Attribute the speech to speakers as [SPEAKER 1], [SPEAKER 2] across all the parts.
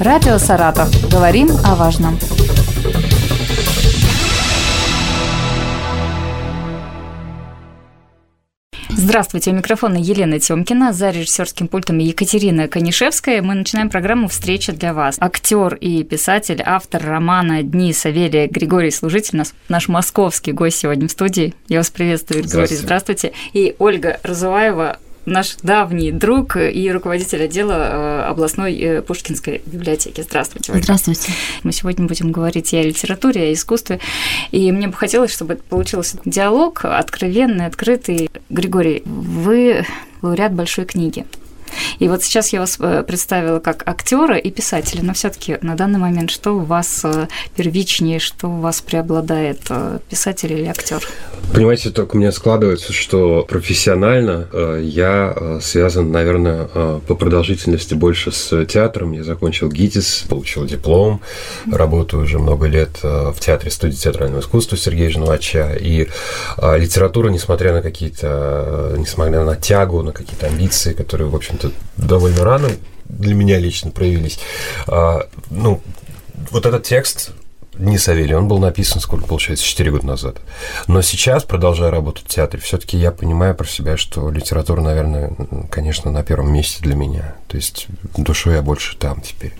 [SPEAKER 1] Радио «Саратов». Говорим о важном. Здравствуйте, у микрофона Елена Тёмкина, за режиссерским пультом Екатерина Конишевская. Мы начинаем программу «Встреча для вас». Актер и писатель, автор романа «Дни Савелия» Григорий Служитель, наш московский гость сегодня в студии. Я вас приветствую, Григорий. Здравствуйте. Здравствуйте. И Ольга Разуваева, наш давний друг и руководитель отдела э, областной э, Пушкинской библиотеки. Здравствуйте.
[SPEAKER 2] Ольга. Здравствуйте.
[SPEAKER 1] Мы сегодня будем говорить и о литературе, и о искусстве. И мне бы хотелось, чтобы это получился диалог откровенный, открытый. Григорий, вы лауреат большой книги. И вот сейчас я вас э, представила как актера и писателя, но все-таки на данный момент что у вас э, первичнее, что у вас преобладает, э, писатель или актер?
[SPEAKER 3] Понимаете, только у меня складывается, что профессионально я связан, наверное, по продолжительности больше с театром. Я закончил ГИТИС, получил диплом, работаю уже много лет в театре студии театрального искусства Сергея Жновача. И литература, несмотря на какие-то, несмотря на тягу, на какие-то амбиции, которые, в общем общем-то, довольно рано для меня лично проявились. А, ну, вот этот текст не Савелий, он был написан, сколько получается, 4 года назад. Но сейчас, продолжая работать в театре, все-таки я понимаю про себя, что литература, наверное, конечно, на первом месте для меня. То есть душой я больше там теперь.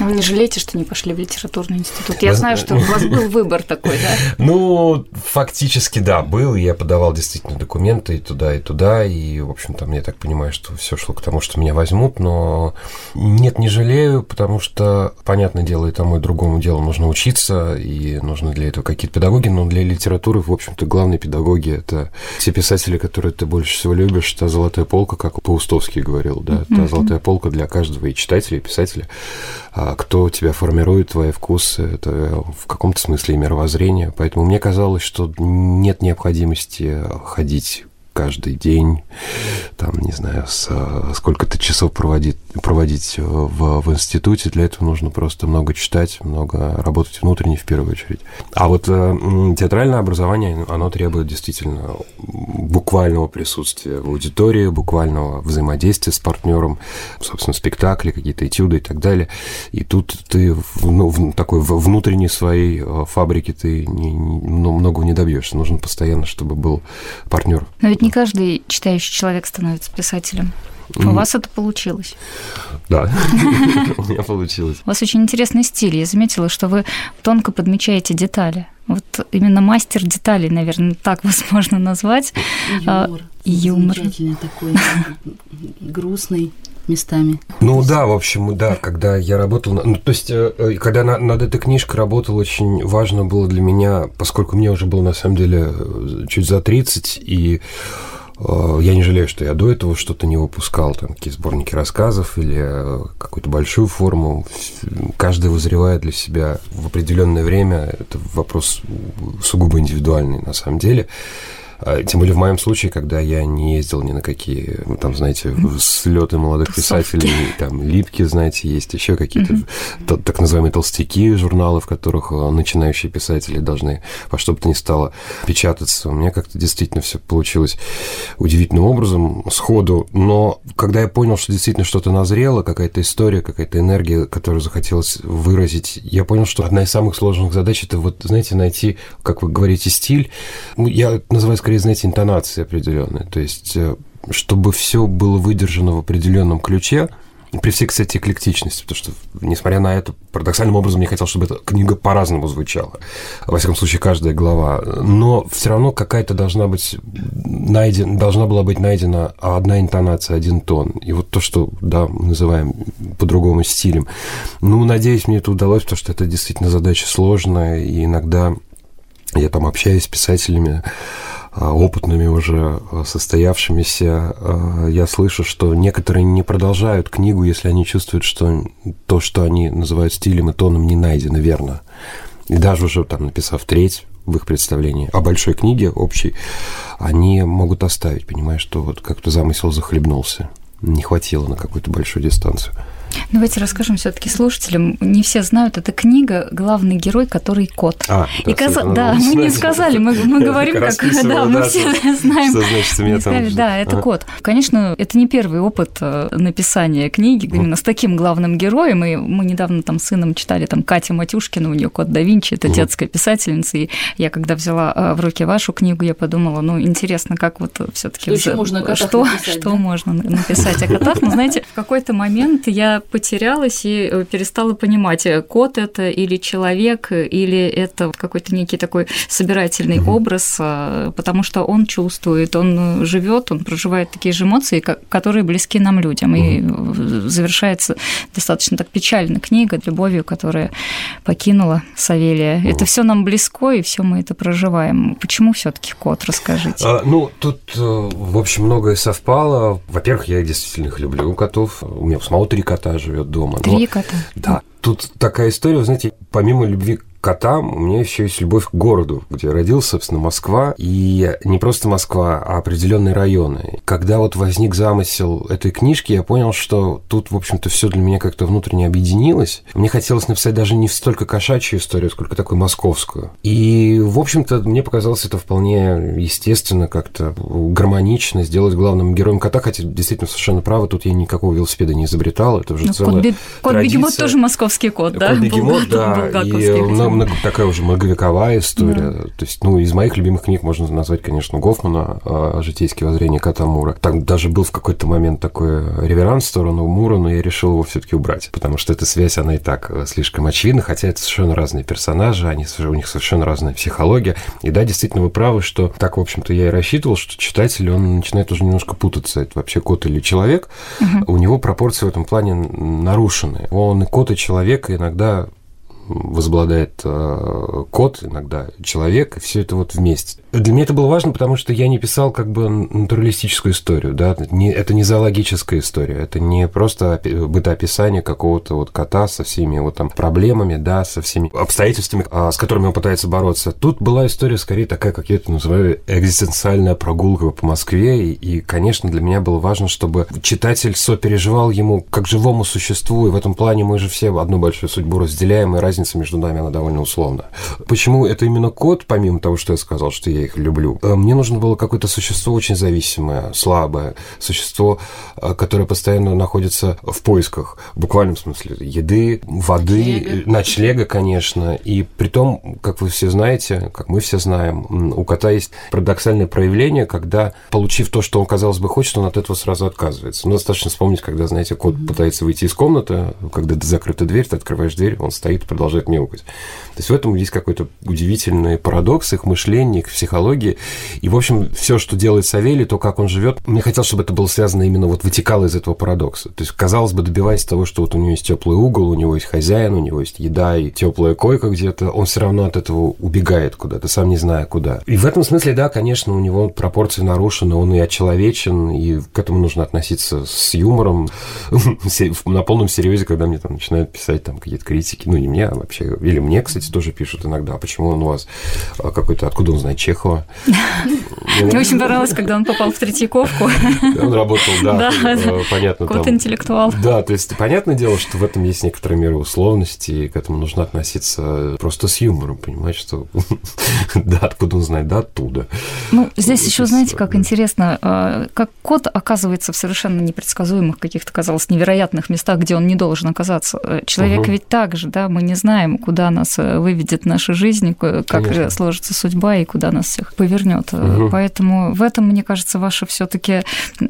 [SPEAKER 1] Вы не жалеете, что не пошли в литературный институт? Я знаю, что у вас был выбор такой, да?
[SPEAKER 3] Ну, фактически, да, был. Я подавал действительно документы и туда, и туда. И, в общем, там, я так понимаю, что все шло к тому, что меня возьмут. Но нет, не жалею, потому что, понятное дело, и тому, и другому делу нужно учиться, и нужны для этого какие-то педагоги. Но для литературы, в общем-то, главные педагоги – это те писатели, которые ты больше всего любишь. Та золотая полка, как Паустовский говорил, да, та золотая полка для каждого и читателя, и писателя – кто тебя формирует, твои вкусы, это в каком-то смысле и мировоззрение. Поэтому мне казалось, что нет необходимости ходить каждый день, там, не знаю, сколько-то часов проводить, проводить в, в институте. Для этого нужно просто много читать, много работать внутренне в первую очередь. А вот э, театральное образование, оно требует действительно буквального присутствия в аудитории, буквального взаимодействия с партнером, собственно, спектакли, какие-то этюды и так далее. И тут ты ну, в такой внутренней своей э, фабрике ты не, не, много не добьешься. Нужно постоянно, чтобы был партнер.
[SPEAKER 1] Но ведь не каждый читающий человек становится писателем. У вас это получилось.
[SPEAKER 3] Да, у меня получилось.
[SPEAKER 1] У вас очень интересный стиль. Я заметила, что вы тонко подмечаете детали. Вот именно мастер деталей, наверное, так вас можно назвать.
[SPEAKER 2] Юмор. А, юмор. Замечательный такой, грустный местами.
[SPEAKER 3] Ну да, в общем, да, когда я работал, ну то есть, э, э, когда на, над этой книжкой работал, очень важно было для меня, поскольку мне уже было на самом деле э, чуть за 30, и я не жалею, что я до этого что-то не выпускал, там какие сборники рассказов или какую-то большую форму. Каждый вызревает для себя в определенное время. Это вопрос сугубо индивидуальный на самом деле. А, тем более в моем случае, когда я не ездил ни на какие, ну, там, знаете, слеты молодых писателей, там, липки, знаете, есть еще какие-то mm-hmm. так называемые толстяки, журналы, в которых э, начинающие писатели должны во что бы то ни стало печататься. У меня как-то действительно все получилось удивительным образом, сходу. Но когда я понял, что действительно что-то назрело, какая-то история, какая-то энергия, которую захотелось выразить, я понял, что одна из самых сложных задач это вот, знаете, найти, как вы говорите, стиль. Ну, я называю скорее, знаете, интонации определенные. То есть, э, чтобы все было выдержано в определенном ключе, при всей, кстати, эклектичности, потому что, несмотря на это, парадоксальным образом я хотел, чтобы эта книга по-разному звучала. Во всяком случае, каждая глава. Но все равно какая-то должна быть найдена, должна была быть найдена одна интонация, один тон. И вот то, что, да, мы называем по-другому стилем. Ну, надеюсь, мне это удалось, потому что это действительно задача сложная, и иногда я там общаюсь с писателями, опытными уже а, состоявшимися, а, я слышу, что некоторые не продолжают книгу, если они чувствуют, что то, что они называют стилем и тоном, не найдено верно. И даже уже там написав треть в их представлении о большой книге общей, они могут оставить, понимая, что вот как-то замысел захлебнулся, не хватило на какую-то большую дистанцию.
[SPEAKER 1] Давайте расскажем все-таки слушателям. Не все знают, это книга «Главный герой, который кот».
[SPEAKER 3] А,
[SPEAKER 1] и да, каз... да мы не сказали, мы, мы говорим, как да, мы все знаем.
[SPEAKER 3] Что значит, меня там...
[SPEAKER 1] Да, это кот. Конечно, это не первый опыт э, написания книги именно с таким главным героем. И мы недавно там с сыном читали там Катя Матюшкина, у нее кот да Винчи, это детская писательница. И я когда взяла э, в руки вашу книгу, я подумала, ну, интересно, как вот все таки
[SPEAKER 2] Что, можно
[SPEAKER 1] что, что можно написать о котах? Но знаете, в какой-то момент я потерялась и э, перестала понимать, э, кот это или человек, или это какой-то некий такой собирательный угу. образ, э, потому что он чувствует, он живет, он проживает такие же эмоции, которые близки нам людям. Угу. И завершается достаточно так печально книга любовью, которая покинула Савелия. Угу. Это все нам близко, и все мы это проживаем. Почему все-таки кот? Расскажите.
[SPEAKER 3] А, ну, тут, в общем, многое совпало. Во-первых, я действительно их люблю, котов. У меня самого три кота живет дома.
[SPEAKER 1] Три но, кота.
[SPEAKER 3] Да. Тут такая история, вы знаете, помимо любви котам у меня еще есть любовь к городу, где я родился, собственно, Москва. И не просто Москва, а определенные районы. Когда вот возник замысел этой книжки, я понял, что тут, в общем-то, все для меня как-то внутренне объединилось. Мне хотелось написать даже не столько кошачью историю, сколько такую московскую. И, в общем-то, мне показалось это вполне естественно, как-то гармонично сделать главным героем кота, хотя действительно совершенно правы, тут я никакого велосипеда не изобретал, это уже ну, целая кот,
[SPEAKER 1] кот Бегемот тоже московский кот, да?
[SPEAKER 3] Кот Бегемот, да, и много, такая уже многовековая история. Да. То есть, ну, из моих любимых книг можно назвать, конечно, Гофмана «Житейские воззрения кота Мура». Там даже был в какой-то момент такой реверанс в сторону Мура, но я решил его все таки убрать, потому что эта связь, она и так э, слишком очевидна, хотя это совершенно разные персонажи, они, у них совершенно разная психология. И да, действительно, вы правы, что так, в общем-то, я и рассчитывал, что читатель, он начинает уже немножко путаться, это вообще кот или человек. Угу. У него пропорции в этом плане нарушены. Он и кот, и человек, иногда возобладает э, кот, иногда человек, и все это вот вместе. Для меня это было важно, потому что я не писал как бы натуралистическую историю, да, не, это не зоологическая история, это не просто бытоописание какого-то вот кота со всеми вот там проблемами, да, со всеми обстоятельствами, а, с которыми он пытается бороться. Тут была история скорее такая, как я это называю, экзистенциальная прогулка по Москве, и, и конечно, для меня было важно, чтобы читатель сопереживал ему как живому существу, и в этом плане мы же все одну большую судьбу разделяем, и разница между нами, она довольно условна. Почему это именно кот, помимо того, что я сказал, что я их люблю? Э, мне нужно было какое-то существо очень зависимое, слабое, существо, э, которое постоянно находится в поисках, в буквальном смысле, еды, воды, ночлега, ночлега конечно. И при том, как вы все знаете, как мы все знаем, у кота есть парадоксальное проявление, когда, получив то, что он, казалось бы, хочет, он от этого сразу отказывается. Ну, достаточно вспомнить, когда, знаете, кот mm-hmm. пытается выйти из комнаты, когда закрыта дверь, ты открываешь дверь, он стоит, продолжает продолжает мяукать. То есть в этом есть какой-то удивительный парадокс их мышления, их психологии. И, в общем, все, что делает Савелий, то, как он живет, мне хотелось, чтобы это было связано именно вот вытекало из этого парадокса. То есть, казалось бы, добиваясь того, что вот у него есть теплый угол, у него есть хозяин, у него есть еда и теплая койка где-то, он все равно от этого убегает куда-то, сам не зная куда. И в этом смысле, да, конечно, у него пропорции нарушены, он и очеловечен, и к этому нужно относиться с юмором, на полном серьезе, когда мне там начинают писать там какие-то критики, ну, не мне, а вообще, или мне, кстати, тоже пишут иногда, почему он у вас а, какой-то, откуда он знает Чехова.
[SPEAKER 1] Мне очень понравилось, когда он попал в Третьяковку.
[SPEAKER 3] Он работал, да, э, понятно.
[SPEAKER 1] Кот интеллектуал.
[SPEAKER 3] Да, то есть понятное дело, что в этом есть некоторая мера условности, и к этому нужно относиться просто с юмором, понимать, что да, откуда он знает, да, оттуда.
[SPEAKER 1] Ну, здесь еще, знаете, как интересно, а, как кот оказывается в совершенно непредсказуемых каких-то, казалось, невероятных местах, где он не должен оказаться. Э, человек ведь так же, да, мы не знаем, куда нас э, выведет наша жизнь, как Конечно. сложится судьба и куда нас всех повернет. Угу. Поэтому в этом, мне кажется, ваше все-таки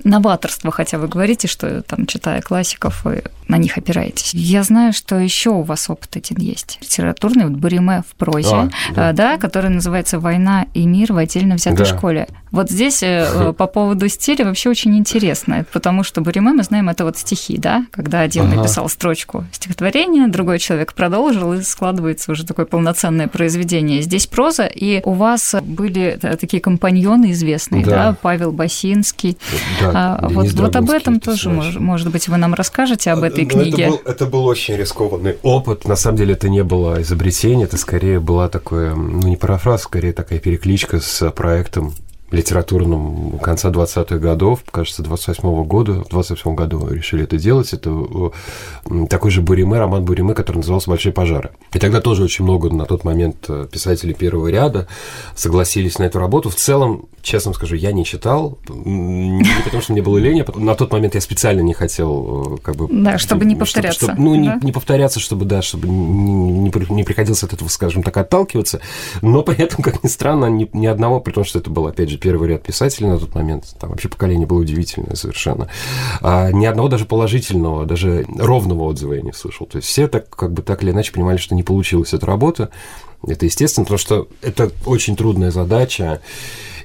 [SPEAKER 1] новаторство, хотя вы говорите, что там, читая классиков, вы на них опираетесь. Я знаю, что еще у вас опыт один есть. Литературный, вот Буриме в прозе, а, да. да, который называется «Война и мир в отдельно взятой да. школе». Вот здесь э, по поводу стиля вообще очень интересно, потому что Буриме, мы знаем, это вот стихи, да, когда один ага. написал строчку стихотворения, другой человек продолжил, и складывается уже такое полноценное произведение. Здесь проза, и у вас были такие компаньоны известные, да, да Павел Басинский. Да, а, вот, вот об этом тоже, может, может быть, вы нам расскажете об этой ну, книге.
[SPEAKER 3] Это был, это был очень рискованный опыт. На самом деле это не было изобретение, это скорее была такое, ну не парафраз, скорее такая перекличка с проектом литературном конца 20-х годов, кажется, 28-го года, в 28 году решили это делать. Это такой же Буриме, роман Буриме, который назывался «Большие пожары». И тогда тоже очень много на тот момент э, писателей первого ряда согласились на эту работу. В целом, честно скажу, я не читал, не потому что мне было лень, а на тот момент я специально не хотел
[SPEAKER 1] э, как бы... Да, чтобы не повторяться.
[SPEAKER 3] Чтобы, ну, да? не, не повторяться, чтобы, да, чтобы не, не, не приходилось от этого, скажем так, отталкиваться, но при этом, как ни странно, ни, ни одного, при том, что это был, опять же, первый ряд писателей на тот момент, там вообще поколение было удивительное совершенно, а, ни одного даже положительного, даже ровного отзыва я не слышал. То есть все так, как бы так или иначе понимали, что не получилась эта работа. Это естественно, потому что это очень трудная задача.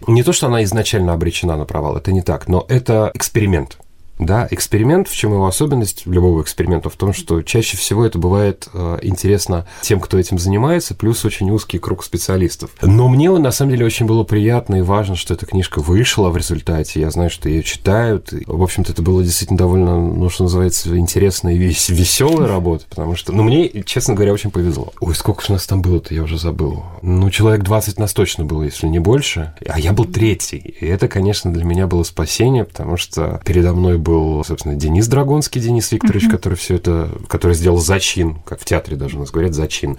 [SPEAKER 3] Не то, что она изначально обречена на провал, это не так, но это эксперимент – да, эксперимент, в чем его особенность любого эксперимента, в том, что чаще всего это бывает э, интересно тем, кто этим занимается, плюс очень узкий круг специалистов. Но мне на самом деле очень было приятно и важно, что эта книжка вышла в результате. Я знаю, что ее читают. И, в общем-то, это было действительно довольно, ну, что называется, интересная и вес веселая работа, потому что, ну, мне, честно говоря, очень повезло. Ой, сколько же нас там было-то, я уже забыл. Ну, человек 20 нас точно было, если не больше. А я был третий. И это, конечно, для меня было спасение, потому что передо мной был, собственно, Денис Драгонский, Денис Викторович, uh-huh. который все это, который сделал зачин, как в театре даже у нас говорят, зачин.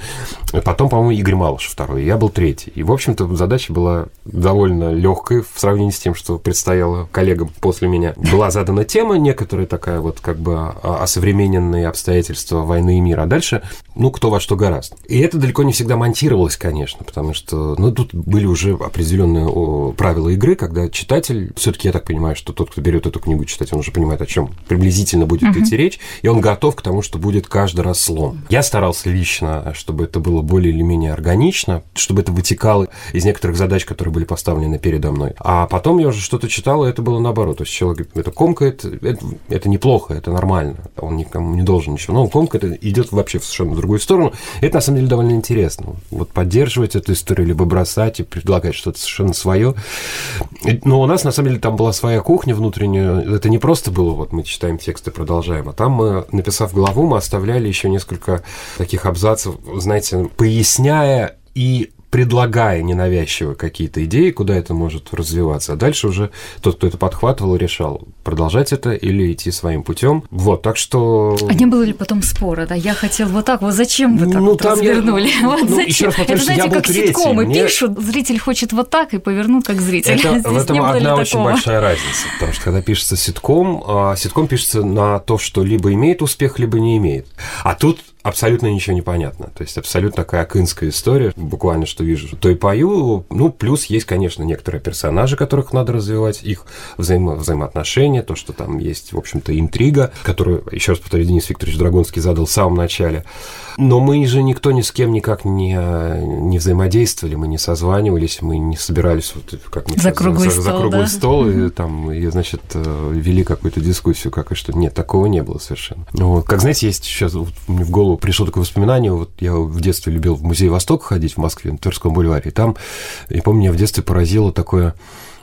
[SPEAKER 3] Потом, по-моему, Игорь Малышев второй, я был третий. И, в общем-то, задача была довольно легкой в сравнении с тем, что предстояло коллегам после меня. Была задана тема некоторая такая вот как бы осовремененные обстоятельства войны и мира. А дальше, ну, кто во что гораст. И это далеко не всегда монтировалось, конечно, потому что, ну, тут были уже определенные правила игры, когда читатель, все-таки я так понимаю, что тот, кто берет эту книгу читать, он уже понимает, о чем приблизительно будет uh-huh. идти речь, и он готов к тому, что будет каждый раз слом. Я старался лично, чтобы это было более или менее органично, чтобы это вытекало из некоторых задач, которые были поставлены передо мной. А потом я уже что-то читал, и это было наоборот. То есть человек это комкает, это, это неплохо, это нормально, он никому не должен ничего. Но он комкает, это идет вообще в совершенно другую сторону. Это на самом деле довольно интересно. Вот поддерживать эту историю, либо бросать и предлагать что-то совершенно свое. Но у нас на самом деле там была своя кухня внутренняя. Это не просто было, вот мы читаем текст и продолжаем, а там мы, написав главу, мы оставляли еще несколько таких абзацев, знаете, поясняя и предлагая ненавязчиво какие-то идеи, куда это может развиваться. А дальше уже тот, кто это подхватывал, решал, продолжать это или идти своим путем. Вот, так что...
[SPEAKER 1] А не было ли потом спора, да? Я хотел вот так, вот зачем вы так ну, вот развернули? Я... Вот ну, зачем? Раз это, знаете, как третий. ситкомы Мне... пишут, зритель хочет вот так и повернут как зритель.
[SPEAKER 3] Это, в этом одна очень такого. большая разница, потому что когда пишется ситком, а ситком пишется на то, что либо имеет успех, либо не имеет. А тут абсолютно ничего не понятно. То есть абсолютно такая акынская история. Буквально что вижу, то и пою. Ну, плюс есть, конечно, некоторые персонажи, которых надо развивать, их взаимо взаимоотношения, то, что там есть, в общем-то, интрига, которую, еще раз повторю, Денис Викторович Драгонский задал в самом начале. Но мы же никто ни с кем никак не, не взаимодействовали, мы не созванивались, мы не собирались вот как мы
[SPEAKER 1] за круглый за, стол, за круглый
[SPEAKER 3] да? стол и там, и, значит, э, вели какую-то дискуссию, как и что. Нет, такого не было совершенно. Вот. Как, знаете, есть сейчас вот, мне в голову пришло такое воспоминание. Вот я в детстве любил в музей Восток ходить в Москве, на Тверском бульваре. И там, я помню, меня в детстве поразило такое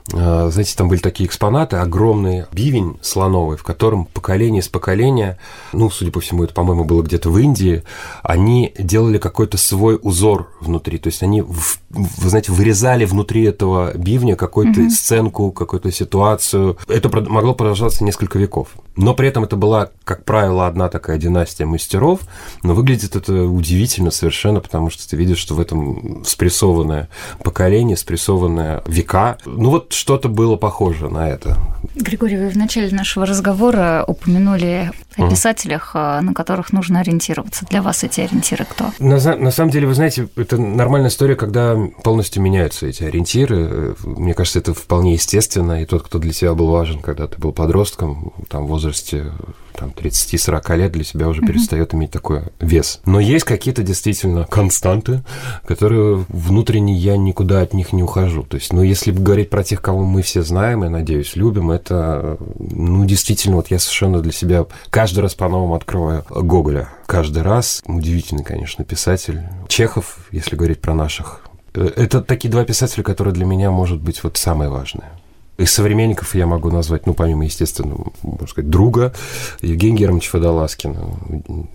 [SPEAKER 3] знаете, там были такие экспонаты, огромный бивень слоновый, в котором поколение с поколения, ну, судя по всему, это, по-моему, было где-то в Индии, они делали какой-то свой узор внутри, то есть они, вы знаете, вырезали внутри этого бивня какую-то mm-hmm. сценку, какую-то ситуацию. Это могло продолжаться несколько веков. Но при этом это была, как правило, одна такая династия мастеров, но выглядит это удивительно совершенно, потому что ты видишь, что в этом спрессованное поколение, спрессованное века. Ну вот что-то было похоже на это.
[SPEAKER 1] Григорий, вы в начале нашего разговора упомянули о писателях, а, на которых нужно ориентироваться. Для вас эти ориентиры кто?
[SPEAKER 3] На, на самом деле, вы знаете, это нормальная история, когда полностью меняются эти ориентиры. Мне кажется, это вполне естественно. И тот, кто для тебя был важен, когда ты был подростком, там, в возрасте там, 30-40 лет для себя уже mm-hmm. перестает иметь такой вес. Но есть какие-то действительно константы, которые внутренне я никуда от них не ухожу. То есть, ну, если говорить про тех, кого мы все знаем и, надеюсь, любим, это, ну, действительно, вот я совершенно для себя каждый раз по-новому открываю Гоголя. Каждый раз. Удивительный, конечно, писатель. Чехов, если говорить про наших. Э, это такие два писателя, которые для меня, может быть, вот самые важные. Из современников я могу назвать, ну, помимо, естественно, можно сказать, друга, Евгений Германович Водолазкин,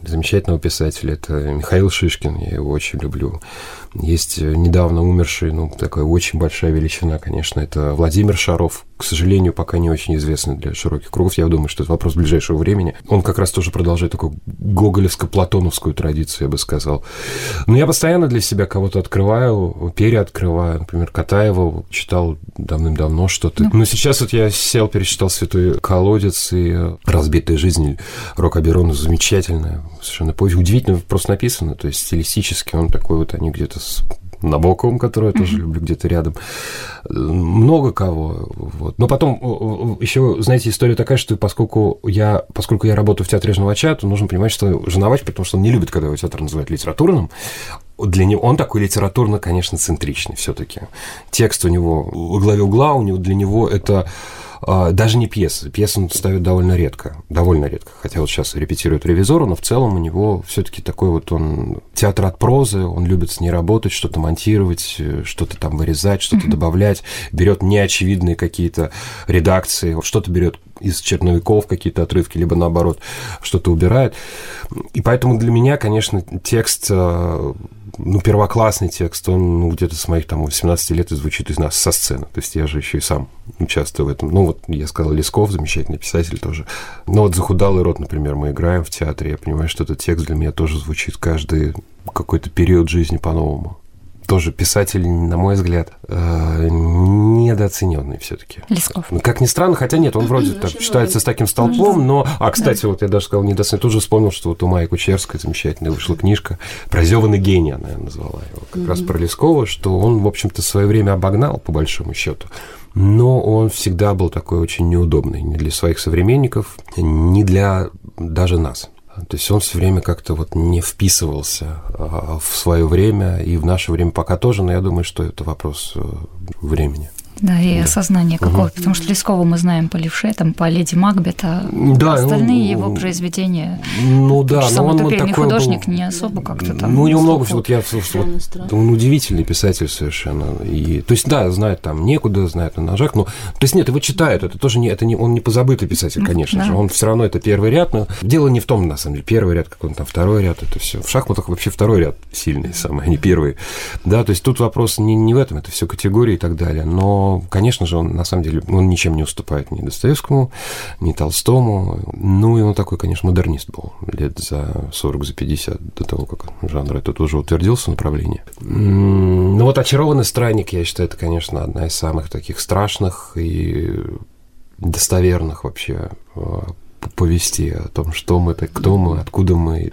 [SPEAKER 3] замечательного писателя. Это Михаил Шишкин, я его очень люблю. Есть недавно умерший, ну, такая очень большая величина, конечно, это Владимир Шаров, к сожалению, пока не очень известный для широких кругов. Я думаю, что это вопрос ближайшего времени. Он как раз тоже продолжает такую гоголевско-платоновскую традицию, я бы сказал. Но я постоянно для себя кого-то открываю, переоткрываю. Например, Катаева читал давным-давно что-то. Ну. Но сейчас вот я сел, перечитал «Святой колодец» и «Разбитая жизнь» Рока Берона. Замечательная совершенно повесть. Удивительно просто написано. То есть стилистически он такой вот, они где-то с Набоковым, который я тоже люблю где-то рядом. Много кого. Вот. Но потом еще, знаете, история такая, что поскольку я, поскольку я работаю в театре Жновача, то нужно понимать, что Жновач, потому что он не любит, когда его театр называют литературным, для него он такой литературно, конечно, центричный все-таки. Текст у него во главе угла, у него для него это даже не пьесы. Пьесы он ставит довольно редко, довольно редко. Хотя вот сейчас репетирует ревизору, но в целом у него все-таки такой вот он театр от прозы, он любит с ней работать, что-то монтировать, что-то там вырезать, что-то mm-hmm. добавлять, берет неочевидные какие-то редакции, что-то берет из черновиков какие-то отрывки, либо наоборот что-то убирает. И поэтому для меня, конечно, текст а, ну, первоклассный текст, он ну, где-то с моих там 18 лет и звучит из нас со сцены. То есть я же еще и сам участвую в этом. Ну, вот я сказал, Лесков, замечательный писатель тоже. Но вот «Захудалый рот», например, мы играем в театре, я понимаю, что этот текст для меня тоже звучит каждый какой-то период жизни по-новому тоже писатель, на мой взгляд, э, недооцененный все-таки.
[SPEAKER 1] Лесков.
[SPEAKER 3] Ну, как ни странно, хотя нет, он вроде так считается с таким столпом, но... А, кстати, вот я даже сказал недооцененный, тут же вспомнил, что вот у Майи Кучерской замечательная вышла книжка «Прозеванный гений», она назвала его, как раз про Лескова, что он, в общем-то, в свое время обогнал, по большому счету но он всегда был такой очень неудобный ни для своих современников, ни для даже нас. То есть он все время как-то вот не вписывался а, в свое время и в наше время пока тоже, но я думаю, что это вопрос э, времени.
[SPEAKER 1] Да, и да. осознание какого угу. потому что Лескова мы знаем по Левше, там, по Леди Макбет, а да, остальные ну, его произведения.
[SPEAKER 3] Ну да, но он, он
[SPEAKER 1] такой художник был, не особо как-то там.
[SPEAKER 3] Ну, у него много всего, вот я вот, он удивительный писатель совершенно. И, то есть, да, знает там некуда, знает на ножах, но, то есть, нет, его читают, это тоже не, это не, он не позабытый писатель, конечно да. же, он все равно это первый ряд, но дело не в том, на самом деле, первый ряд, как он там, второй ряд, это все. В шахматах вообще второй ряд сильный самый, а не первый. Да, то есть, тут вопрос не, не в этом, это все категории и так далее, но конечно же, он на самом деле он ничем не уступает ни Достоевскому, ни Толстому. Ну, и он такой, конечно, модернист был лет за 40, за 50 до того, как жанр этот уже утвердился направление. Ну, вот «Очарованный странник», я считаю, это, конечно, одна из самых таких страшных и достоверных вообще а, повести о том, что мы, кто мы, откуда мы.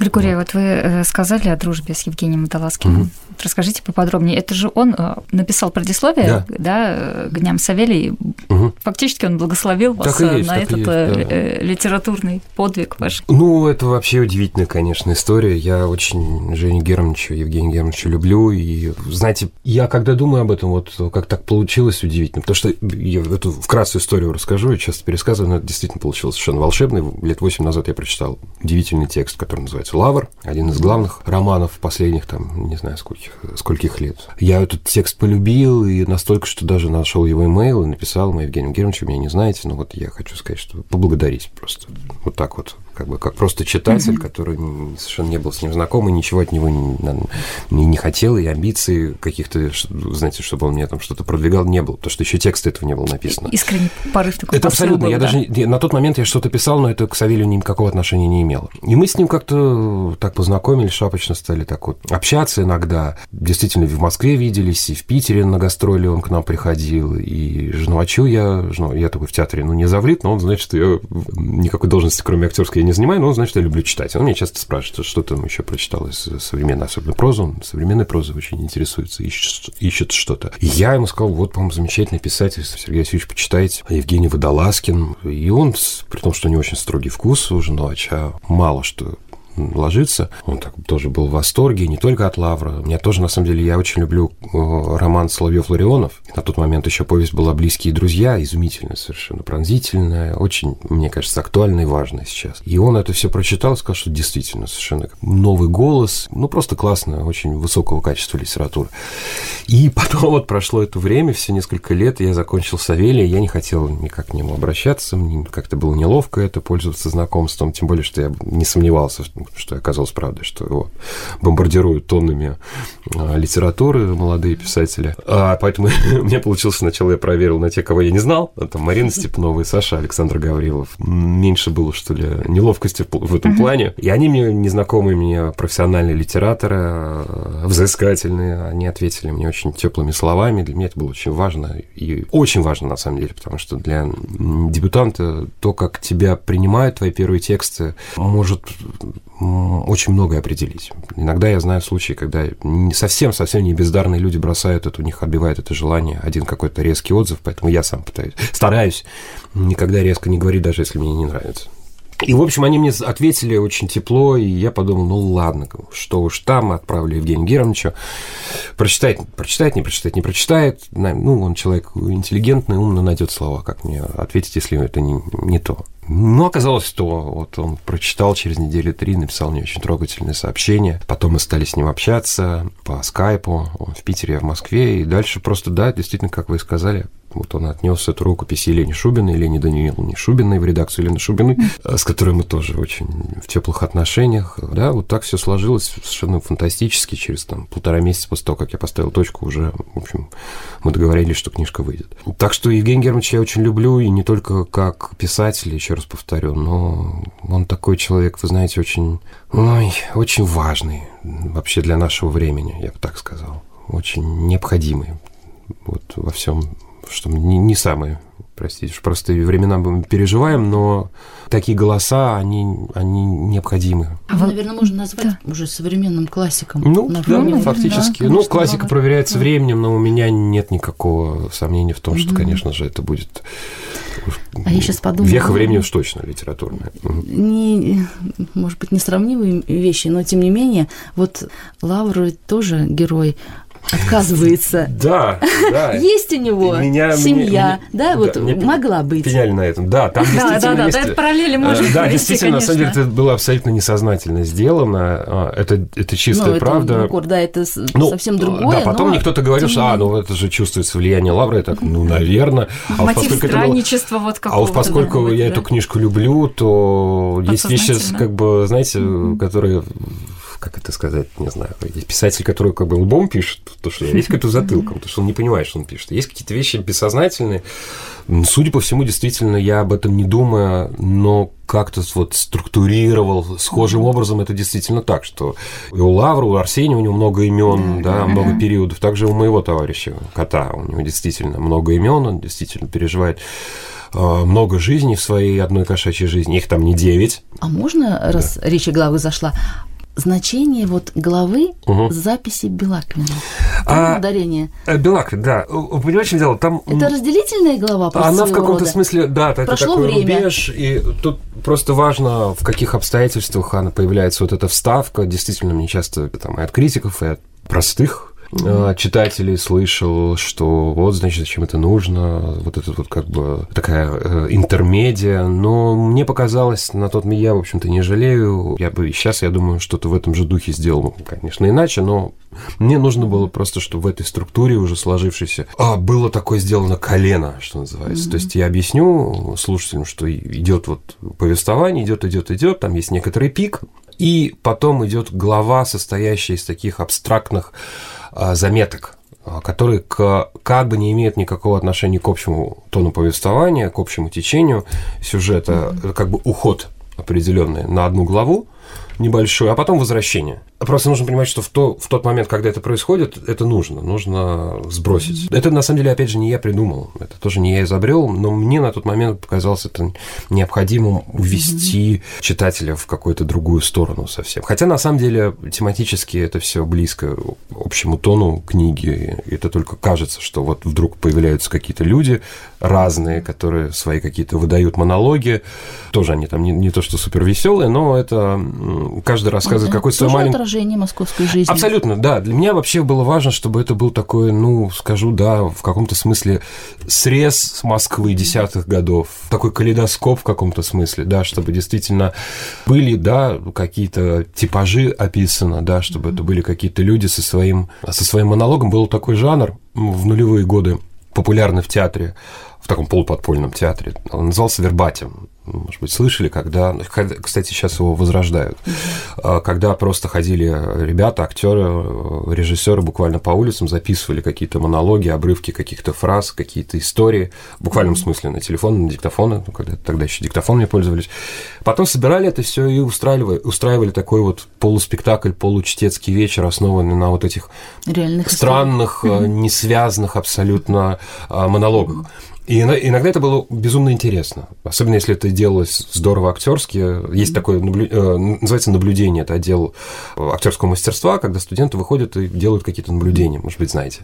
[SPEAKER 1] Григорий, вот, вот вы э, сказали о дружбе с Евгением Водолазкиным. Угу. Расскажите поподробнее. Это же он э, написал предисловие, да, да к Дням Савелий. Угу. Фактически он благословил вас есть, на этот есть, да. Э, литературный подвиг ваш.
[SPEAKER 3] Ну, это вообще удивительная, конечно, история. Я очень Женю Германовича, Евгения Германовича люблю. И, знаете, я когда думаю об этом, вот как так получилось, удивительно. Потому что я эту вкратце историю расскажу, я часто пересказываю, но это действительно получилось совершенно волшебный. Лет восемь назад я прочитал удивительный текст, который называется «Лавр», один из главных романов последних, там, не знаю, скольких, скольких лет. Я этот текст полюбил, и настолько, что даже нашел его имейл и написал ему, Евгению Германовичу, меня не знаете, но вот я хочу сказать, что поблагодарить просто. Вот так вот как бы как просто читатель, mm-hmm. который совершенно не был с ним знаком и ничего от него не, не, не хотел, и амбиций каких-то, знаете, чтобы он мне там что-то продвигал, не было, потому что еще текста этого не было написано.
[SPEAKER 1] Искренний порыв такой.
[SPEAKER 3] Это абсолютно. Был, я да. даже на тот момент я что-то писал, но это к Савелию никакого отношения не имело. И мы с ним как-то так познакомились, шапочно стали так вот общаться иногда. Действительно, в Москве виделись, и в Питере на гастроли он к нам приходил, и Жнувачу я, я такой в театре, ну, не заврит, но он, значит, я никакой должности, кроме актерской, не занимаю, но что я люблю читать. Он меня часто спрашивает, что там еще прочитал из современной, особенно прозы. Он современной прозой очень интересуется, ищет, ищет что-то. И я ему сказал, вот, по-моему, замечательный писатель, Сергей Васильевич, почитайте, Евгений Водолазкин. И он, при том, что у него очень строгий вкус у Жновача, мало что ложиться. Он так тоже был в восторге, не только от Лавра. Меня тоже, на самом деле, я очень люблю э, роман Соловьев-Ларионов. На тот момент еще повесть была «Близкие друзья», изумительная совершенно, пронзительная, очень, мне кажется, актуальная и важная сейчас. И он это все прочитал сказал, что действительно совершенно новый голос, ну, просто классно, очень высокого качества литературы. И потом вот прошло это время, все несколько лет, я закончил Савелия, я не хотел никак к нему обращаться, мне как-то было неловко это, пользоваться знакомством, тем более, что я не сомневался, что оказалось правдой, что его бомбардируют тоннами а, литературы молодые писатели. А, поэтому у меня получилось сначала я проверил на те, кого я не знал, там Марина Степнова и Саша Александр Гаврилов. Меньше было, что ли, неловкости в этом плане. И они мне, незнакомые мне профессиональные литераторы, а, взыскательные, они ответили мне очень теплыми словами. Для меня это было очень важно. И очень важно, на самом деле, потому что для дебютанта то, как тебя принимают твои первые тексты, может очень многое определить. Иногда я знаю случаи, когда совсем-совсем не бездарные люди бросают это, у них отбивает это желание, один какой-то резкий отзыв, поэтому я сам пытаюсь, стараюсь никогда резко не говорить, даже если мне не нравится. И, в общем, они мне ответили очень тепло, и я подумал, ну ладно, что уж там, отправлю Евгению Геровичу. Прочитает, прочитает, не прочитает, не прочитает. Ну, он человек интеллигентный, умно найдет слова, как мне ответить, если это не, не то. Ну, оказалось, что вот он прочитал через недели три, написал мне очень трогательное сообщение. Потом мы стали с ним общаться по скайпу, он в Питере, я в Москве, и дальше просто, да, действительно, как вы сказали, вот он отнес эту рукопись Елене Шубиной, Елене Данииловне Шубиной в редакцию Елены Шубиной, с которой мы тоже очень в теплых отношениях. Да, вот так все сложилось совершенно фантастически. Через там полтора месяца после того, как я поставил точку, уже, в общем, мы договорились, что книжка выйдет. Так что Евгений Германович я очень люблю, и не только как писатель, еще раз повторю, но он такой человек, вы знаете, очень, ой, очень важный вообще для нашего времени, я бы так сказал. Очень необходимый вот во всем что не, не самые, простите, просто времена мы переживаем, но такие голоса, они, они необходимы.
[SPEAKER 2] А вы, наверное, можно назвать да. уже современным классиком.
[SPEAKER 3] Ну, да, ну, фактически. Да, ну, классика много. проверяется да. временем, но у меня нет никакого сомнения в том, что, mm конечно же, это будет
[SPEAKER 2] а я сейчас подумала...
[SPEAKER 3] Веха времени уж точно литературная.
[SPEAKER 2] Не, может быть, несравнимые вещи, но, тем не менее, вот Лавр тоже герой, отказывается.
[SPEAKER 3] Да, да.
[SPEAKER 2] Есть у него меня, семья, мне, да, вот да, могла быть.
[SPEAKER 3] Пеняли на этом, да, там действительно
[SPEAKER 1] да, да,
[SPEAKER 3] есть...
[SPEAKER 1] Да, это параллели можно
[SPEAKER 3] Да, действительно, на самом деле, это было абсолютно несознательно сделано, а, это, это чистая
[SPEAKER 2] ну,
[SPEAKER 3] правда.
[SPEAKER 2] Это, да, это ну, совсем другое.
[SPEAKER 3] Да, потом мне кто-то говорил, что, а, ну это же чувствуется влияние Лавры, я так, ну, наверное.
[SPEAKER 1] А Мотив странничества вот
[SPEAKER 3] А вот поскольку я эту книжку люблю, то есть вещи, как бы, знаете, которые как это сказать, не знаю, есть писатель, который как бы лбом пишет, то, что есть какой-то затылком, то, что он не понимает, что он пишет. Есть какие-то вещи бессознательные. Судя по всему, действительно, я об этом не думаю, но как-то вот структурировал схожим образом, это действительно так, что и у Лавра, у Арсения у него много имен, да, да, много периодов. Также у моего товарища Кота, у него действительно много имен, он действительно переживает а, много жизней в своей одной кошачьей жизни. Их там не девять.
[SPEAKER 2] А можно, раз да. речь о главы зашла, значение вот главы угу. записи Белаквина. А, ударение.
[SPEAKER 3] Э, Белак, да. Понимаешь, чем дело? Там...
[SPEAKER 2] Это разделительная глава
[SPEAKER 3] Она в каком-то смысле, да, это Прошло такой время. рубеж, и тут просто важно, в каких обстоятельствах она появляется, вот эта вставка. Действительно, мне часто там и от критиков, и от простых. Читателей слышал, что вот, значит, зачем это нужно, вот это вот как бы такая э, интермедия, но мне показалось на тот я, в общем-то, не жалею, я бы сейчас, я думаю, что-то в этом же духе сделал, конечно, иначе, но мне нужно было просто, чтобы в этой структуре уже сложившейся а, было такое сделано колено, что называется. Mm-hmm. То есть я объясню слушателям, что идет вот повествование, идет, идет, идет, там есть некоторый пик, и потом идет глава, состоящая из таких абстрактных заметок, а, которые к, как бы не имеют никакого отношения к общему тону повествования, к общему течению сюжета, mm-hmm. как бы уход определенный на одну главу небольшой, а потом возвращение. Просто нужно понимать, что в, то, в тот момент, когда это происходит, это нужно, нужно сбросить. Это, на самом деле, опять же, не я придумал, это тоже не я изобрел, но мне на тот момент показалось это необходимым увести читателя в какую-то другую сторону совсем. Хотя, на самом деле, тематически это все близко общему тону книги. Это только кажется, что вот вдруг появляются какие-то люди разные, которые свои какие-то выдают монологи. Тоже они там не, не то, что супер веселые, но это каждый рассказывает
[SPEAKER 2] Это
[SPEAKER 3] какой-то свой маленький...
[SPEAKER 2] отражение московской жизни.
[SPEAKER 3] Абсолютно, да. Для меня вообще было важно, чтобы это был такой, ну, скажу, да, в каком-то смысле срез с Москвы десятых годов, такой калейдоскоп в каком-то смысле, да, чтобы действительно были, да, какие-то типажи описаны, да, чтобы это были какие-то люди со своим, со своим монологом. Был такой жанр в нулевые годы популярный в театре, в таком полуподпольном театре. Он назывался «Вербатим» может быть, слышали, когда, ну, кстати, сейчас его возрождают, mm-hmm. когда просто ходили ребята, актеры, режиссеры буквально по улицам, записывали какие-то монологи, обрывки каких-то фраз, какие-то истории, в буквальном смысле на телефон, на диктофоны, ну, когда тогда еще диктофонами пользовались. Потом собирали это все и устраивали, устраивали такой вот полуспектакль, получтецкий вечер, основанный на вот этих
[SPEAKER 2] Реальных
[SPEAKER 3] странных, mm-hmm. несвязанных абсолютно а, монологах. Mm-hmm. И иногда это было безумно интересно, особенно если это делалось здорово актерски. Есть такое, наблю... Э, называется наблюдение, это отдел актерского мастерства, когда студенты выходят и делают какие-то наблюдения, может быть, знаете,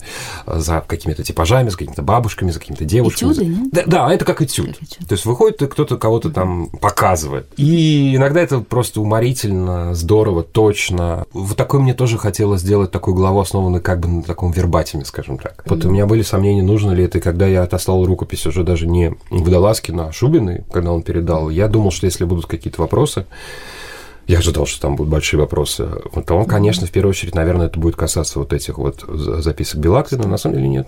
[SPEAKER 3] за какими-то типажами, за какими-то бабушками, за какими-то девушками.
[SPEAKER 2] Этюды, нет?
[SPEAKER 3] Да, да, это как этюд. как этюд. То есть выходит и кто-то кого-то там показывает. И иногда это просто уморительно, здорово, точно. Вот такой мне тоже хотелось сделать такую главу, основанную как бы на таком вербатиме, скажем так. Вот у меня были сомнения, нужно ли это, и когда я отослал руку рукопись уже даже не Водолазкина, а Шубиной, когда он передал, я думал, что если будут какие-то вопросы, я ожидал, что там будут большие вопросы. Вот он, конечно, в первую очередь, наверное, это будет касаться вот этих вот записок Белакзина. На самом деле нет.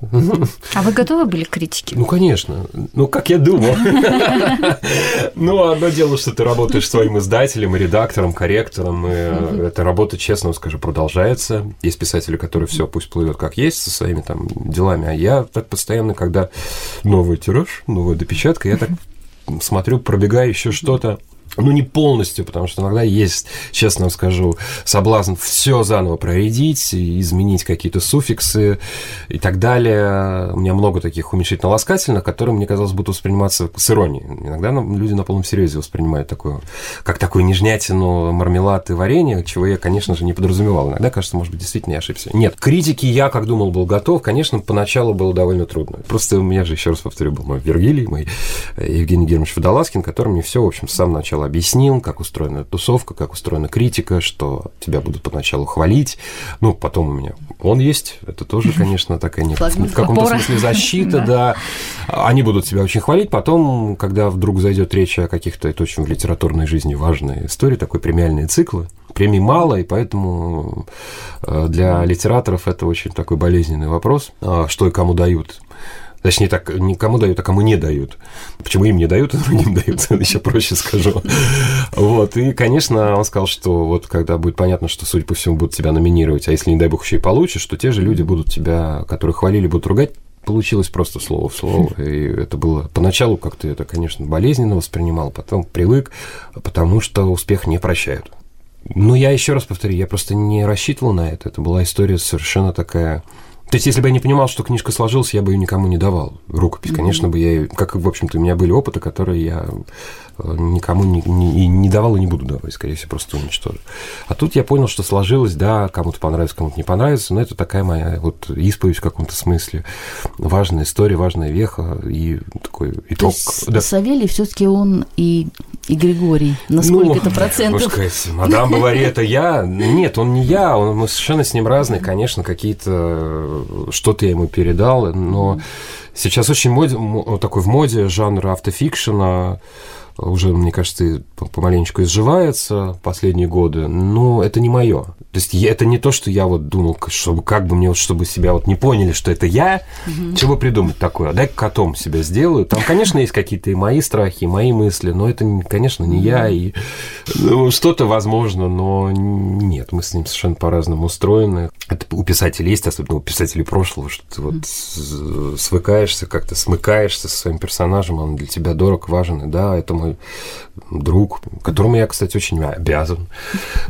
[SPEAKER 1] А вы готовы были к критике?
[SPEAKER 3] Ну, конечно. Ну, как я думал. Ну, одно дело, что ты работаешь своим издателем, редактором, корректором, и эта работа, честно скажу, продолжается. Есть писатели, которые все пусть плывет как есть со своими там делами, а я так постоянно, когда новый тираж, новая допечатка, я так смотрю, пробегаю еще что-то, ну, не полностью, потому что иногда есть, честно скажу, соблазн все заново проредить, изменить какие-то суффиксы и так далее. У меня много таких уменьшительно-ласкательных, которые, мне казалось, будут восприниматься с иронией. Иногда люди на полном серьезе воспринимают такое, как такую нежнятину, мармелад и варенье, чего я, конечно же, не подразумевал. Иногда, кажется, может быть, действительно я ошибся. Нет, критики я, как думал, был готов. Конечно, поначалу было довольно трудно. Просто у меня же, еще раз повторю, был мой Вергилий, мой Евгений Германович Водолазкин, который мне все, в общем, с самого начала объяснил, как устроена тусовка, как устроена критика, что тебя будут поначалу хвалить. Ну, потом у меня он есть, это тоже, конечно, такая не, в каком-то смысле защита, да. Они будут тебя очень хвалить. Потом, когда вдруг зайдет речь о каких-то, это очень в литературной жизни важной истории, такой премиальные циклы, премий мало, и поэтому э, для литераторов это очень такой болезненный вопрос, а что и кому дают. Точнее, так, никому дают, а кому не дают. Почему им не дают, а другим дают, еще проще скажу. Вот, и, конечно, он сказал, что вот когда будет понятно, что, судя по всему, будут тебя номинировать, а если, не дай бог, еще и получишь, то те же люди будут тебя, которые хвалили, будут ругать, получилось просто слово в слово. И это было поначалу как-то это, конечно, болезненно воспринимал, потом привык, потому что успех не прощают. Ну, я еще раз повторю, я просто не рассчитывал на это. Это была история совершенно такая то есть, если бы я не понимал, что книжка сложилась, я бы ее никому не давал. Рукопись, mm-hmm. конечно бы я. Как, в общем-то, у меня были опыты, которые я э, никому не, не, не давал и не буду давать, скорее всего, просто уничтожу. А тут я понял, что сложилось, да, кому-то понравится, кому-то не понравится, но это такая моя вот исповедь в каком-то смысле. Важная история, важная веха и такой итог. То
[SPEAKER 2] есть да. Савелий все таки он и и Григорий? Насколько ну, это процентов?
[SPEAKER 3] сказать, мадам Бавари, это я? Нет, он не я, он, мы совершенно с ним разные, конечно, какие-то... Что-то я ему передал, но сейчас очень моде, такой в моде жанр автофикшена, уже, мне кажется, помаленечку изживается последние годы, но это не мое. То есть это не то, что я вот думал, чтобы как бы мне вот, чтобы себя вот не поняли, что это я, угу. чего придумать такое, дай котом себя сделаю. Там, конечно, есть какие-то и мои страхи, и мои мысли, но это, конечно, не я, и ну, что-то возможно, но нет, мы с ним совершенно по-разному устроены. Это у писателей есть, особенно у писателей прошлого, что ты вот свыкаешься, как-то смыкаешься со своим персонажем, он для тебя дорог, важен, и да, это мой друг, которому я, кстати, очень обязан.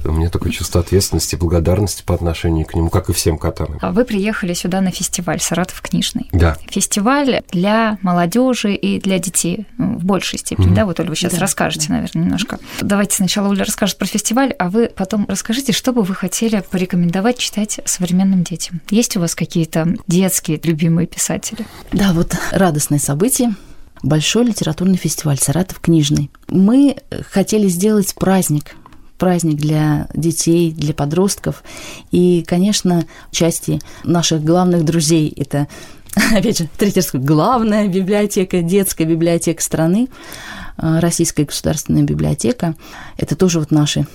[SPEAKER 3] У меня такое чувство ответственности, благодарности по отношению к нему, как и всем котам.
[SPEAKER 1] А вы приехали сюда на фестиваль «Саратов книжный».
[SPEAKER 3] Да.
[SPEAKER 1] Фестиваль для молодежи и для детей ну, в большей степени, mm-hmm. да? Вот, Оля, вы сейчас да, расскажете, да. наверное, немножко. Давайте сначала Оля расскажет про фестиваль, а вы потом расскажите, что бы вы хотели порекомендовать читать современным детям. Есть у вас какие-то детские любимые писатели?
[SPEAKER 2] Да, вот радостное событие большой литературный фестиваль «Саратов книжный». Мы хотели сделать праздник праздник для детей, для подростков. И, конечно, части наших главных друзей – это опять же, третий раз главная библиотека, детская библиотека страны, э, Российская государственная библиотека. Это тоже вот наши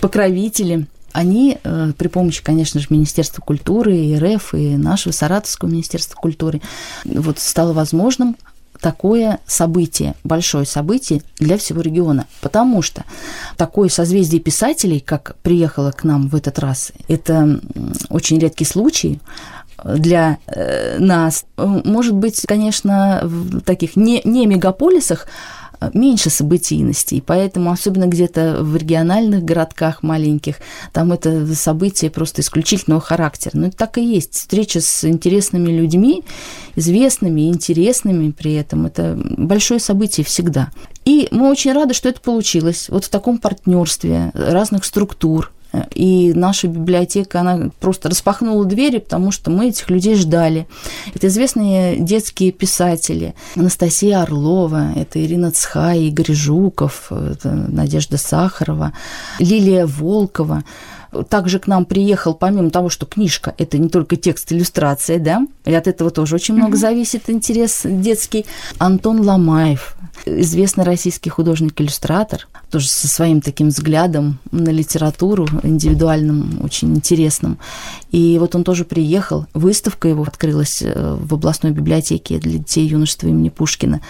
[SPEAKER 2] покровители. Они э, при помощи, конечно же, Министерства культуры, и РФ, и нашего Саратовского Министерства культуры, вот стало возможным такое событие, большое событие для всего региона. Потому что такое созвездие писателей, как приехало к нам в этот раз, это очень редкий случай для э, нас. Может быть, конечно, в таких не, не мегаполисах меньше событийностей, поэтому особенно где-то в региональных городках маленьких, там это событие просто исключительного характера. Но это так и есть. Встреча с интересными людьми, известными, интересными при этом, это большое событие всегда. И мы очень рады, что это получилось. Вот в таком партнерстве разных структур, и наша библиотека, она просто распахнула двери, потому что мы этих людей ждали. Это известные детские писатели. Анастасия Орлова, это Ирина Цхай, Игорь Жуков, это Надежда Сахарова, Лилия Волкова также к нам приехал, помимо того, что книжка – это не только текст, иллюстрация, да, и от этого тоже очень много зависит интерес детский, Антон Ломаев, известный российский художник-иллюстратор, тоже со своим таким взглядом на литературу, индивидуальным, очень интересным. И вот он тоже приехал, выставка его открылась э, в областной библиотеке для детей юношества имени Пушкина.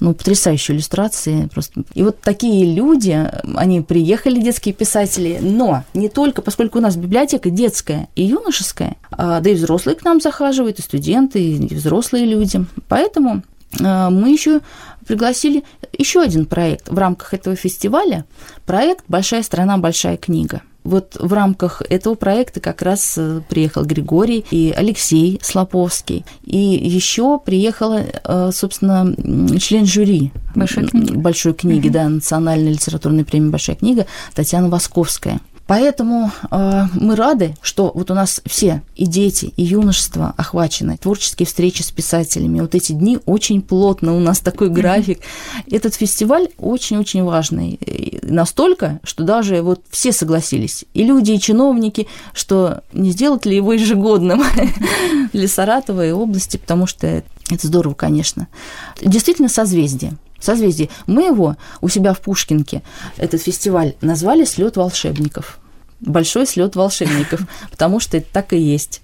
[SPEAKER 2] Ну, потрясающие иллюстрации просто. И вот такие люди, они приехали, детские писатели, но не только, поскольку у нас библиотека детская и юношеская, а, да и взрослые к нам захаживают, и студенты, и взрослые люди. Поэтому мы еще пригласили еще один проект в рамках этого фестиваля. Проект «Большая страна, большая книга». Вот в рамках этого проекта как раз э, приехал Григорий и Алексей Слоповский. И еще приехала, э, собственно, член жюри
[SPEAKER 1] Большой книги,
[SPEAKER 2] Большой книги угу. да, Национальной литературной премии «Большая книга» Татьяна Восковская. Поэтому э, мы рады, что вот у нас все и дети, и юношество охвачены, творческие встречи с писателями. Вот эти дни очень плотно, у нас такой график. Этот фестиваль очень-очень важный. Настолько, что даже вот все согласились, и люди, и чиновники, что не сделать ли его ежегодным для Саратова и области, потому что это здорово, конечно. Действительно, созвездие созвездие. Мы его у себя в Пушкинке, этот фестиваль, назвали «Слет волшебников». Большой слет волшебников, потому что это так и есть.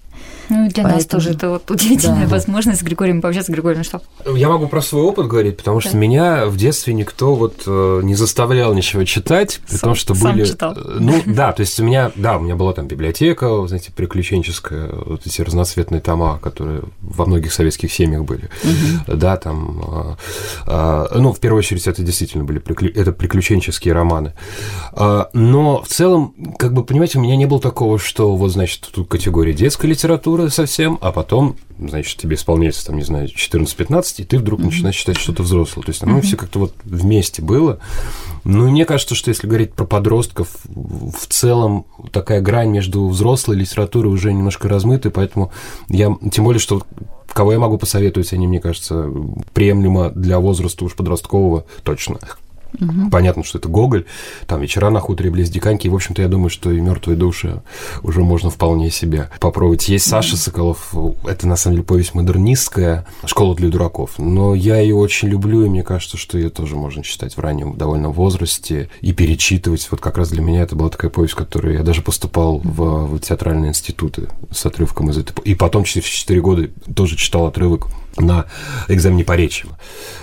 [SPEAKER 1] Ну, для Поэтому... нас тоже это вот удивительная да. возможность с Григорием пообщаться. Григорий, ну что?
[SPEAKER 3] Я могу про свой опыт говорить, потому что да. меня в детстве никто вот э, не заставлял ничего читать, при том, что
[SPEAKER 1] сам
[SPEAKER 3] были...
[SPEAKER 1] читал.
[SPEAKER 3] Э, ну, да, то есть у меня, да, у меня была там библиотека, знаете, приключенческая, вот эти разноцветные тома, которые во многих советских семьях были, угу. да, там, э, э, ну, в первую очередь, это действительно были приклю... это приключенческие романы. Э, но в целом, как бы, понимаете, у меня не было такого, что вот, значит, тут категория детской литературы, литературы совсем, а потом, значит, тебе исполняется, там, не знаю, 14-15, и ты вдруг mm-hmm. начинаешь читать что-то взрослое. То есть оно mm-hmm. все как-то вот вместе было. Ну, мне кажется, что если говорить про подростков, в целом такая грань между взрослой литературой уже немножко размыта, поэтому я, тем более, что кого я могу посоветовать, они, мне кажется, приемлемо для возраста уж подросткового точно. Угу. Понятно, что это Гоголь, там вечера на хуторе близ Диканьки. И, в общем-то, я думаю, что и мертвые души уже можно вполне себе попробовать. Есть Саша Соколов, это на самом деле повесть модернистская, школа для дураков. Но я ее очень люблю, и мне кажется, что ее тоже можно читать в раннем довольно возрасте и перечитывать. Вот как раз для меня это была такая повесть, которую я даже поступал в, в театральные институты с отрывком из этой. И потом через 4 года тоже читал отрывок на экзамене по речи.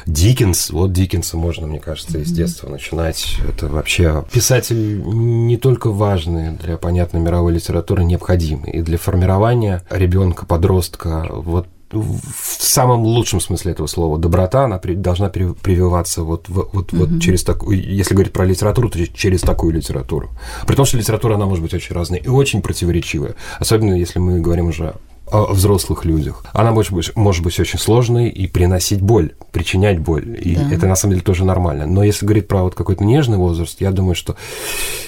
[SPEAKER 3] Диккенс, вот Диккенса можно, мне кажется, из детства начинать. Это вообще писатель не только важный для понятной мировой литературы, необходимый. И для формирования ребенка, подростка, вот в самом лучшем смысле этого слова доброта, она при, должна при, прививаться вот, вот, вот, mm-hmm. вот через такую, если говорить про литературу, то через такую литературу. При том, что литература, она может быть очень разная и очень противоречивая. Особенно если мы говорим уже о взрослых людях. Она может быть, может быть очень сложной и приносить боль, причинять боль. И да. это на самом деле тоже нормально. Но если говорить про вот какой-то нежный возраст, я думаю, что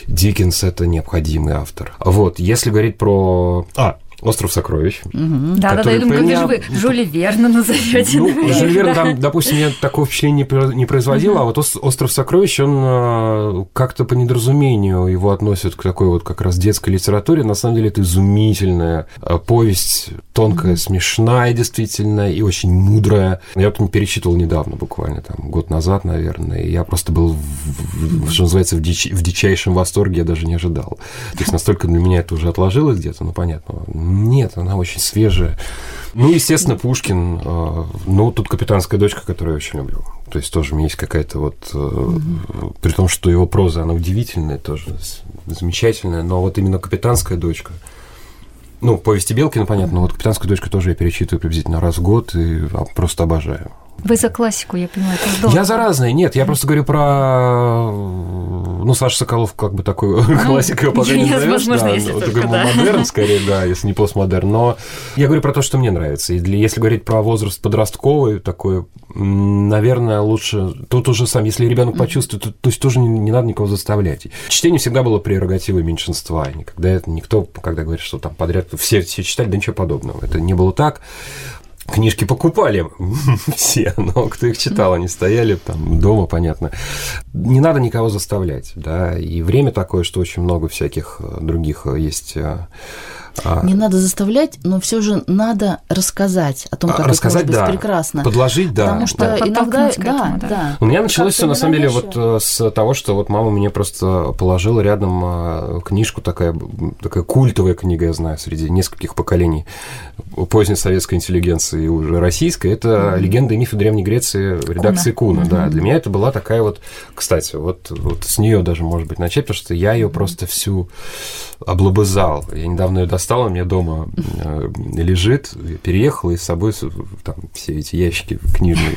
[SPEAKER 3] Диккенс это необходимый автор. Вот, если говорить про... А, Остров сокровищ.
[SPEAKER 1] Да, да, да, я думаю, когда же вы Жюли Верна назовете.
[SPEAKER 3] Ну, Жюли Верн там, допустим, мне такого впечатления не производило, а вот Остров сокровищ, он э, как-то по недоразумению его относят к такой вот как раз детской литературе. На самом деле это изумительная э, повесть, тонкая, смешная действительно и очень мудрая. Я вот перечитывал недавно, буквально там год назад, наверное, и я просто был, в, что называется, в, дич, в дичайшем восторге, я даже не ожидал. То есть настолько для меня это уже отложилось где-то, ну, понятно. Нет, она очень свежая. Ну, естественно, Пушкин. Э, ну, тут «Капитанская дочка», которую я очень люблю. То есть тоже у меня есть какая-то вот... Mm-hmm. При том, что его проза, она удивительная тоже, замечательная, но вот именно «Капитанская дочка», ну, повести Белкина, понятно, но вот «Капитанскую дочку» тоже я перечитываю приблизительно раз в год и а, просто обожаю.
[SPEAKER 1] Вы за классику, я понимаю, это здорово.
[SPEAKER 3] Я за разные, нет, я просто говорю про... Ну, Саша Соколов как бы такой ну, классик его пока не назовешь.
[SPEAKER 1] Возможно, да, если
[SPEAKER 3] ну,
[SPEAKER 1] только, да.
[SPEAKER 3] модерн, скорее, да, если не постмодерн. Но я говорю про то, что мне нравится. И для, если говорить про возраст подростковый, такой, наверное, лучше... Тут уже сам, если ребенок почувствует, то, то есть тоже не, не надо никого заставлять. Чтение всегда было прерогативой меньшинства. Никогда это никто, когда говорит, что там подряд все, все читали, да ничего подобного. Это не было так. Книжки покупали все, но кто их читал, они стояли там дома, понятно. Не надо никого заставлять, да, и время такое, что очень много всяких э, других э, есть э.
[SPEAKER 2] Не надо заставлять, но все же надо рассказать о том, как
[SPEAKER 3] рассказать,
[SPEAKER 2] это может
[SPEAKER 3] да.
[SPEAKER 2] быть прекрасно.
[SPEAKER 3] Подложить, да.
[SPEAKER 2] Потому что
[SPEAKER 1] да.
[SPEAKER 2] иногда,
[SPEAKER 1] да,
[SPEAKER 2] этому, да. да.
[SPEAKER 3] У меня началось все на самом деле вот э, с того, что вот мама мне просто положила рядом э, книжку такая, такая культовая книга, я знаю, среди нескольких поколений поздней советской интеллигенции и уже российской. Это mm-hmm. «Легенда и мифы Древней Греции» редакции Куна. Куна mm-hmm. да. Для меня это была такая вот, кстати, вот, вот с нее даже, может быть, начать, потому что я ее mm-hmm. просто всю облобызал. Я недавно ее достал, у меня дома э, лежит, переехал и с собой там все эти ящики книжные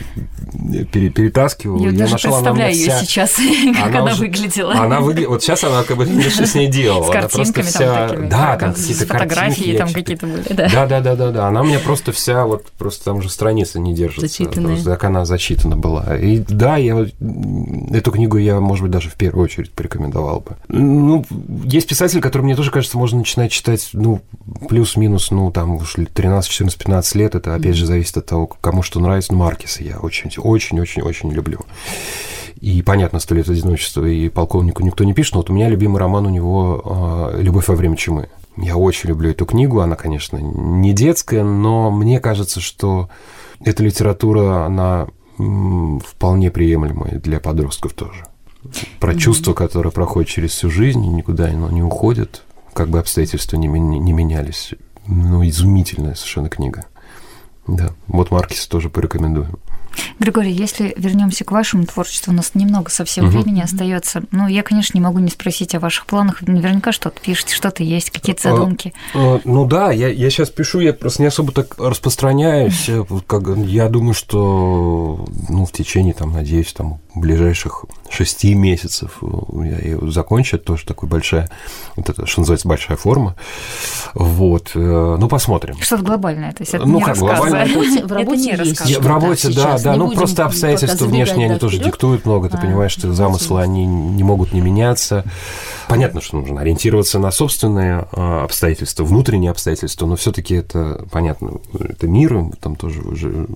[SPEAKER 3] пере, перетаскивал.
[SPEAKER 1] Я, я даже нашел, представляю ее вся... сейчас, как она, она уже... выглядела.
[SPEAKER 3] Она выглядит... Вот сейчас она как бы что с ней делала.
[SPEAKER 1] С
[SPEAKER 3] она просто
[SPEAKER 1] вся...
[SPEAKER 3] Такими, да, там какие-то
[SPEAKER 1] фотографии там какие-то были, да.
[SPEAKER 3] Да, да, да, да, да. Она у меня просто вся вот просто там уже страница не держится.
[SPEAKER 2] Зачитанная.
[SPEAKER 3] Так она зачитана была. И да, я эту книгу я, может быть, даже в первую очередь порекомендовал бы. Ну, есть писатель, который мне тоже кажется, можно начинать читать, ну, плюс-минус, ну, там уж 13, 14, 15 лет. Это, опять же, зависит от того, кому что нравится. Ну, Маркиса я очень, очень, очень, очень люблю. И понятно, «Сто лет одиночества» и «Полковнику» никто не пишет, но вот у меня любимый роман у него «Любовь во время чумы». Я очень люблю эту книгу, она, конечно, не детская, но мне кажется, что эта литература, она вполне приемлемая для подростков тоже. Про mm-hmm. чувства, которые проходят через всю жизнь, и никуда оно не уходит, как бы обстоятельства не, не менялись. Ну, изумительная совершенно книга. Да, вот Маркис тоже порекомендую.
[SPEAKER 1] Григорий, если вернемся к вашему творчеству, у нас немного совсем угу. времени остается. Ну, я, конечно, не могу не спросить о ваших планах. Наверняка что-то пишете, что-то есть, какие-то а, задумки.
[SPEAKER 3] А, а, ну да, я, я сейчас пишу, я просто не особо так распространяюсь. Как, я думаю, что ну, в течение, там, надеюсь, там, ближайших шести месяцев я ее закончу. Это тоже такая большая, вот это, что называется, большая форма. Вот. Э, ну, посмотрим.
[SPEAKER 1] Что-то глобальное, то есть это
[SPEAKER 3] ну,
[SPEAKER 1] не
[SPEAKER 3] как глобальное.
[SPEAKER 2] В работе, это есть.
[SPEAKER 3] В работе, да, да. Ну, просто обстоятельства внешние, они тоже диктуют много. Ты а, понимаешь, что замыслы, они не могут не меняться. Понятно, что нужно ориентироваться на собственные а, обстоятельства, внутренние обстоятельства, но все таки это, понятно, это мир, там тоже уже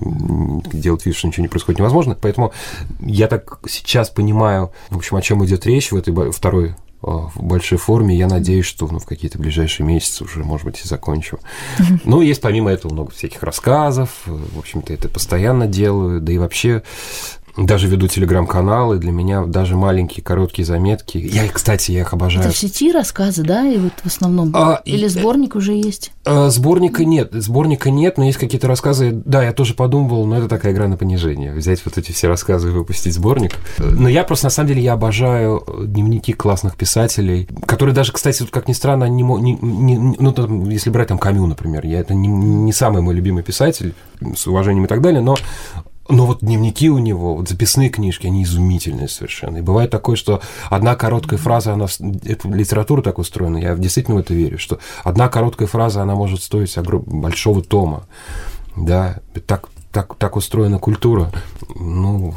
[SPEAKER 3] делать вид, что ничего не происходит невозможно. Поэтому я так сейчас понимаю, в общем, о чем идет речь в этой второй в большой форме. Я надеюсь, что ну, в какие-то ближайшие месяцы уже, может быть, и закончу. Ну, есть помимо этого много всяких рассказов. В общем-то, это постоянно делаю. Да и вообще даже веду телеграм-каналы, для меня даже маленькие короткие заметки. Я, кстати, я их обожаю.
[SPEAKER 2] Это в сети рассказы, да, и вот в основном? А, Или сборник и, уже есть?
[SPEAKER 3] А, сборника нет, сборника нет, но есть какие-то рассказы. Да, я тоже подумывал, но это такая игра на понижение. Взять вот эти все рассказы и выпустить сборник. Но я просто, на самом деле, я обожаю дневники классных писателей, которые даже, кстати, как ни странно, не, не, не ну, там, если брать там Камю, например, я это не, не самый мой любимый писатель, с уважением и так далее, но но вот дневники у него, вот записные книжки, они изумительные совершенно. И бывает такое, что одна короткая фраза, она, эта литература так устроена, я действительно в это верю, что одна короткая фраза, она может стоить большого тома. Да, так так, так устроена культура. Ну,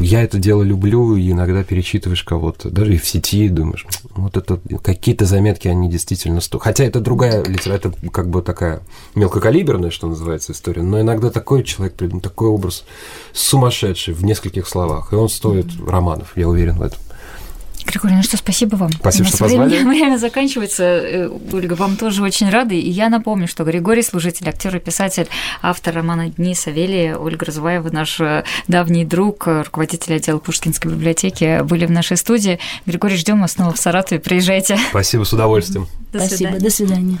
[SPEAKER 3] я это дело люблю, и иногда перечитываешь кого-то, даже и в сети, думаешь, вот это какие-то заметки, они действительно стоят. Хотя это другая литература, это как бы такая мелкокалиберная, что называется, история, но иногда такой человек такой образ сумасшедший в нескольких словах, и он стоит романов, я уверен в этом.
[SPEAKER 1] Григорий, ну что, спасибо вам.
[SPEAKER 3] Спасибо, что позвали.
[SPEAKER 1] Время, время заканчивается. Э, Ольга, вам тоже очень рады. И я напомню, что Григорий Служитель, актер и писатель, автор романа «Дни Савелия», Ольга Разуваева, наш э, давний друг, руководитель отдела Пушкинской библиотеки, были в нашей студии. Григорий, ждем вас снова в Саратове. Приезжайте.
[SPEAKER 3] Спасибо, с удовольствием.
[SPEAKER 2] До Спасибо, свидания. до свидания.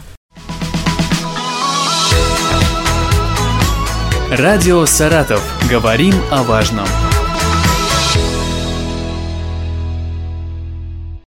[SPEAKER 4] Радио «Саратов». Говорим о важном.